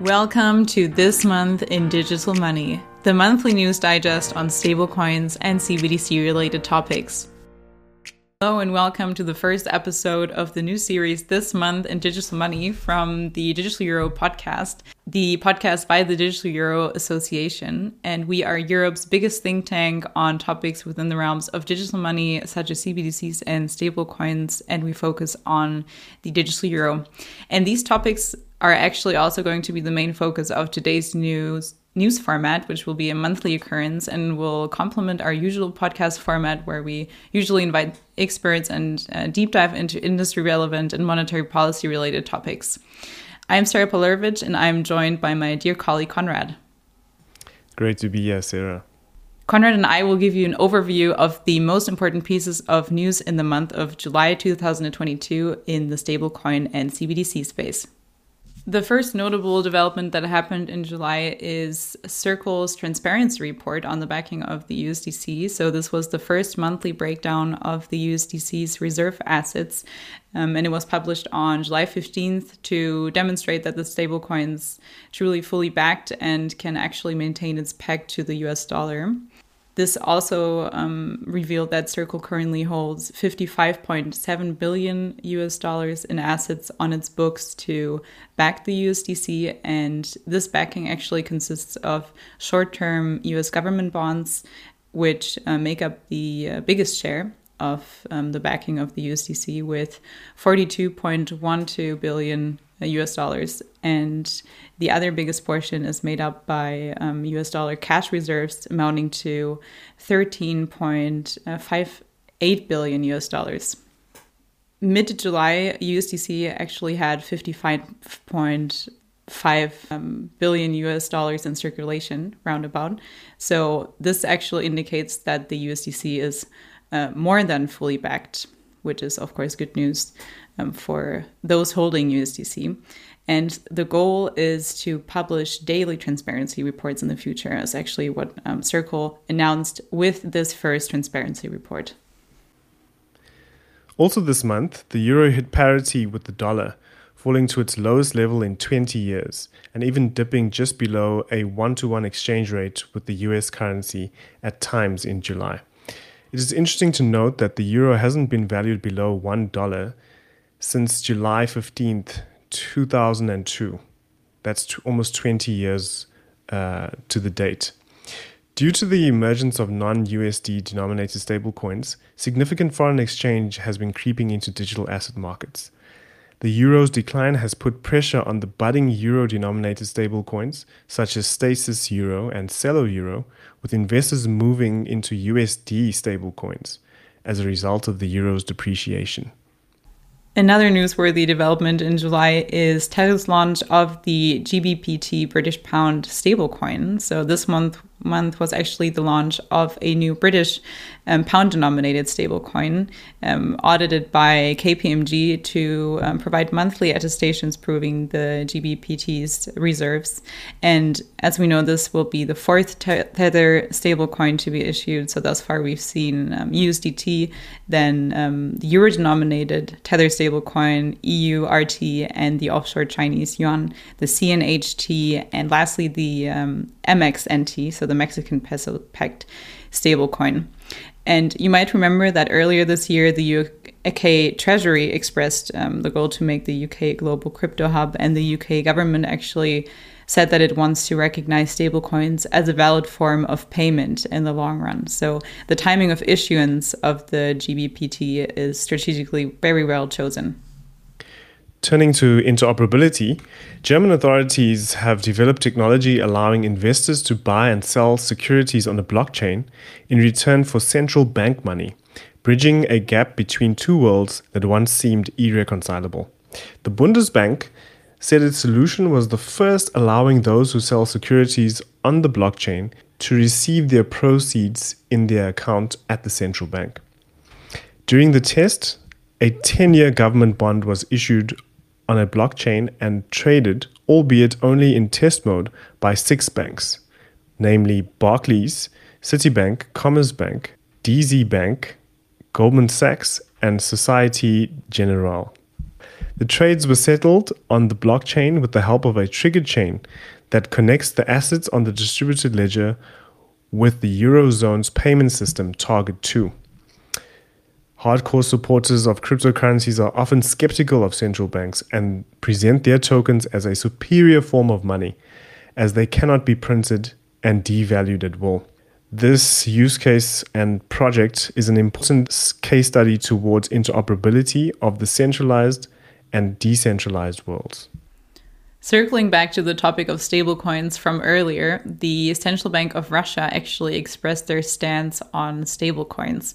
Welcome to This Month in Digital Money, the monthly news digest on stablecoins and CBDC related topics. Hello, and welcome to the first episode of the new series This Month in Digital Money from the Digital Euro podcast, the podcast by the Digital Euro Association. And we are Europe's biggest think tank on topics within the realms of digital money, such as CBDCs and stablecoins. And we focus on the digital euro. And these topics are actually also going to be the main focus of today's news news format, which will be a monthly occurrence and will complement our usual podcast format where we usually invite experts and uh, deep dive into industry relevant and monetary policy related topics. I'm Sarah Palurovic and I'm joined by my dear colleague Conrad. Great to be here, Sarah. Conrad and I will give you an overview of the most important pieces of news in the month of July 2022 in the stablecoin and CBDC space. The first notable development that happened in July is Circle's transparency report on the backing of the USDC. So, this was the first monthly breakdown of the USDC's reserve assets, um, and it was published on July 15th to demonstrate that the stablecoin's truly fully backed and can actually maintain its peg to the US dollar. This also um, revealed that Circle currently holds 55.7 billion US dollars in assets on its books to back the USDC, and this backing actually consists of short term US government bonds, which uh, make up the uh, biggest share of um, the backing of the USDC with 42.12 billion US dollars. And the other biggest portion is made up by um, US dollar cash reserves amounting to 13.58 billion US dollars. Mid July, USDC actually had 55.5 um, US dollars in circulation, roundabout. So this actually indicates that the USDC is uh, more than fully backed, which is, of course, good news um, for those holding USDC. And the goal is to publish daily transparency reports in the future, is actually what um, Circle announced with this first transparency report. Also, this month, the euro hit parity with the dollar, falling to its lowest level in 20 years, and even dipping just below a one to one exchange rate with the US currency at times in July. It is interesting to note that the euro hasn't been valued below $1 since July 15th, 2002. That's t- almost 20 years uh, to the date. Due to the emergence of non USD denominated stablecoins, significant foreign exchange has been creeping into digital asset markets. The euro's decline has put pressure on the budding euro denominated stablecoins, such as Stasis Euro and Celo Euro, with investors moving into USD stablecoins as a result of the euro's depreciation. Another newsworthy development in July is Tether's launch of the GBPT British Pound stablecoin. So this month month was actually the launch of a new British um, pound denominated stablecoin um, audited by KPMG to um, provide monthly attestations proving the GBPT's reserves. And as we know, this will be the fourth Tether stablecoin to be issued. So thus far, we've seen USDT, um, then um, the euro denominated Tether stablecoin, EURT, and the offshore Chinese yuan, the CNHT, and lastly, the um, MXNT. So the Mexican peso pegged stablecoin. And you might remember that earlier this year, the UK Treasury expressed um, the goal to make the UK a global crypto hub, and the UK government actually said that it wants to recognize stablecoins as a valid form of payment in the long run. So the timing of issuance of the GBPT is strategically very well chosen. Turning to interoperability, German authorities have developed technology allowing investors to buy and sell securities on the blockchain in return for central bank money, bridging a gap between two worlds that once seemed irreconcilable. The Bundesbank said its solution was the first allowing those who sell securities on the blockchain to receive their proceeds in their account at the central bank. During the test, a 10 year government bond was issued on a blockchain and traded, albeit only in test mode, by six banks, namely Barclays, Citibank, Commerzbank, DZ Bank, Goldman Sachs, and Societe Generale. The trades were settled on the blockchain with the help of a trigger chain that connects the assets on the distributed ledger with the Eurozone's payment system Target 2. Hardcore supporters of cryptocurrencies are often skeptical of central banks and present their tokens as a superior form of money, as they cannot be printed and devalued at will. This use case and project is an important case study towards interoperability of the centralized and decentralized worlds. Circling back to the topic of stablecoins from earlier, the Central Bank of Russia actually expressed their stance on stablecoins.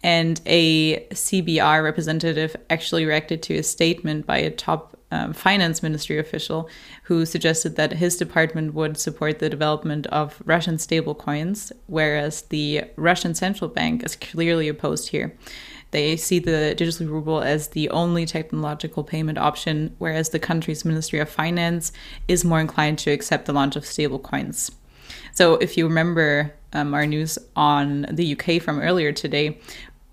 And a CBR representative actually reacted to a statement by a top um, finance ministry official who suggested that his department would support the development of Russian stablecoins, whereas the Russian central bank is clearly opposed here. They see the digital ruble as the only technological payment option, whereas the country's Ministry of Finance is more inclined to accept the launch of stablecoins. So, if you remember um, our news on the UK from earlier today,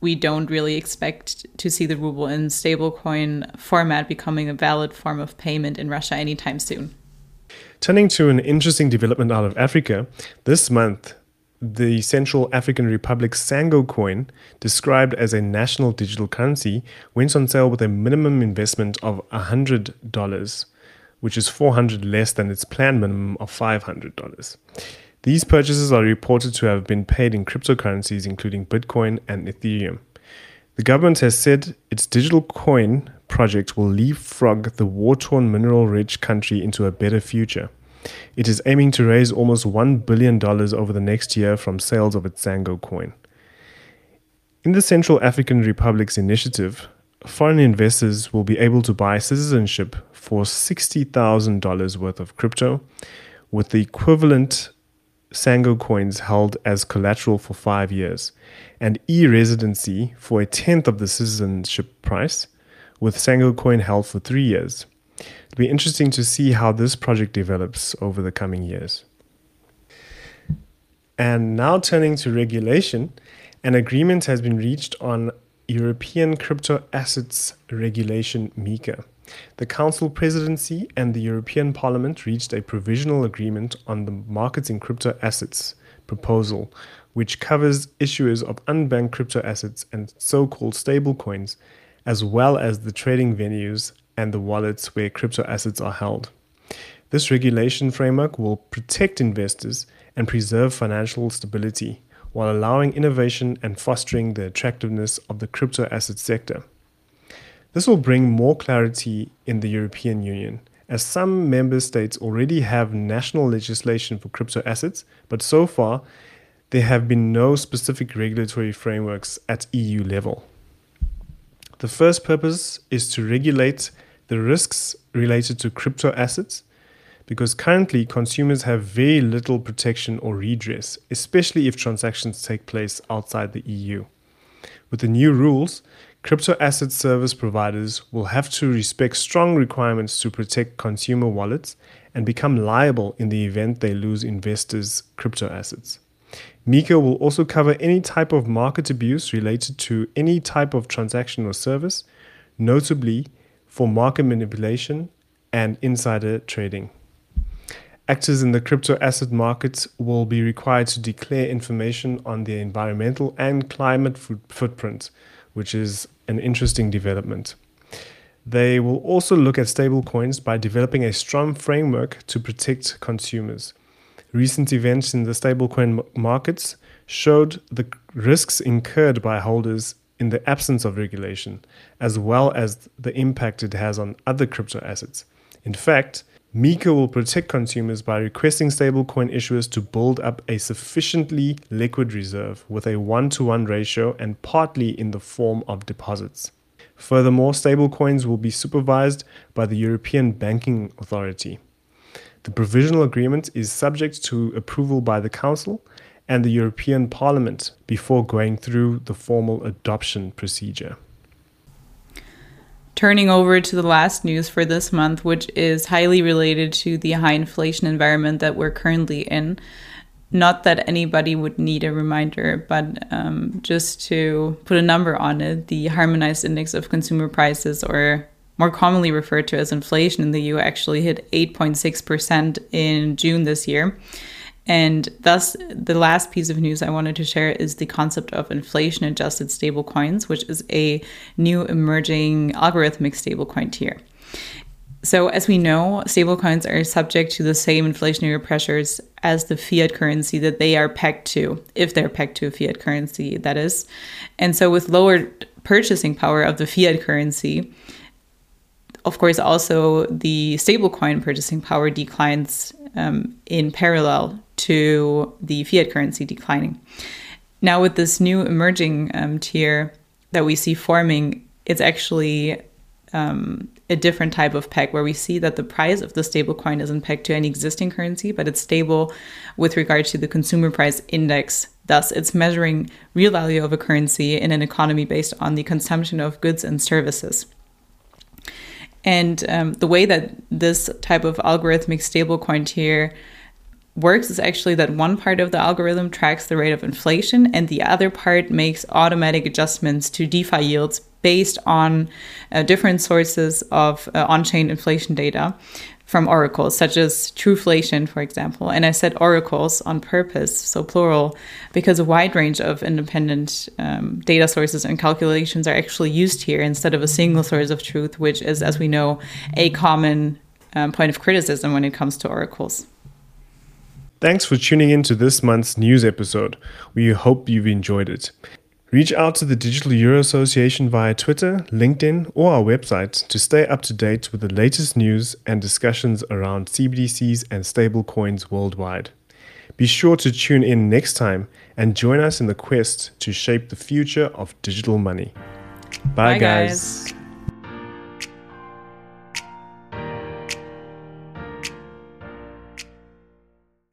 we don't really expect to see the ruble in stablecoin format becoming a valid form of payment in Russia anytime soon. Turning to an interesting development out of Africa, this month the Central African Republic Sango coin, described as a national digital currency, went on sale with a minimum investment of $100, which is 400 less than its planned minimum of $500. These purchases are reported to have been paid in cryptocurrencies, including Bitcoin and Ethereum. The government has said its digital coin project will leapfrog the war torn mineral rich country into a better future. It is aiming to raise almost $1 billion over the next year from sales of its Sango coin. In the Central African Republic's initiative, foreign investors will be able to buy citizenship for $60,000 worth of crypto, with the equivalent Sango coins held as collateral for five years, and e residency for a tenth of the citizenship price, with Sango coin held for three years. It'll be interesting to see how this project develops over the coming years. And now turning to regulation, an agreement has been reached on European Crypto Assets Regulation MiCA. The Council Presidency and the European Parliament reached a provisional agreement on the Markets in Crypto Assets proposal, which covers issuers of unbacked crypto assets and so called stablecoins, as well as the trading venues and the wallets where crypto assets are held. This regulation framework will protect investors and preserve financial stability while allowing innovation and fostering the attractiveness of the crypto asset sector. This will bring more clarity in the European Union, as some member states already have national legislation for crypto assets, but so far there have been no specific regulatory frameworks at EU level. The first purpose is to regulate the risks related to crypto assets because currently consumers have very little protection or redress, especially if transactions take place outside the EU. With the new rules, crypto asset service providers will have to respect strong requirements to protect consumer wallets and become liable in the event they lose investors' crypto assets. MiCA will also cover any type of market abuse related to any type of transaction or service, notably for market manipulation and insider trading. Actors in the crypto asset markets will be required to declare information on their environmental and climate footprint, which is an interesting development. They will also look at stablecoins by developing a strong framework to protect consumers. Recent events in the stablecoin markets showed the risks incurred by holders in the absence of regulation, as well as the impact it has on other crypto assets. In fact, MiCA will protect consumers by requesting stablecoin issuers to build up a sufficiently liquid reserve with a one to one ratio and partly in the form of deposits. Furthermore, stablecoins will be supervised by the European Banking Authority. The provisional agreement is subject to approval by the Council and the European Parliament before going through the formal adoption procedure. Turning over to the last news for this month, which is highly related to the high inflation environment that we're currently in. Not that anybody would need a reminder, but um, just to put a number on it, the harmonized index of consumer prices, or more commonly referred to as inflation in the EU, actually hit 8.6% in June this year. And thus, the last piece of news I wanted to share is the concept of inflation adjusted stablecoins, which is a new emerging algorithmic stablecoin tier. So, as we know, stablecoins are subject to the same inflationary pressures as the fiat currency that they are pegged to, if they're pegged to a fiat currency, that is. And so, with lower purchasing power of the fiat currency, of course, also the stablecoin purchasing power declines um, in parallel to the fiat currency declining. Now, with this new emerging um, tier that we see forming, it's actually um, a different type of peg where we see that the price of the stablecoin isn't pegged to any existing currency, but it's stable with regard to the consumer price index. Thus, it's measuring real value of a currency in an economy based on the consumption of goods and services. And um, the way that this type of algorithmic stablecoin tier works is actually that one part of the algorithm tracks the rate of inflation and the other part makes automatic adjustments to DeFi yields based on uh, different sources of uh, on chain inflation data from oracles, such as Truflation, for example. And I said oracles on purpose, so plural, because a wide range of independent um, data sources and calculations are actually used here instead of a single source of truth, which is, as we know, a common um, point of criticism when it comes to oracles. Thanks for tuning in to this month's news episode. We hope you've enjoyed it. Reach out to the Digital Euro Association via Twitter, LinkedIn, or our website to stay up to date with the latest news and discussions around CBDCs and stablecoins worldwide. Be sure to tune in next time and join us in the quest to shape the future of digital money. Bye, Bye guys. guys.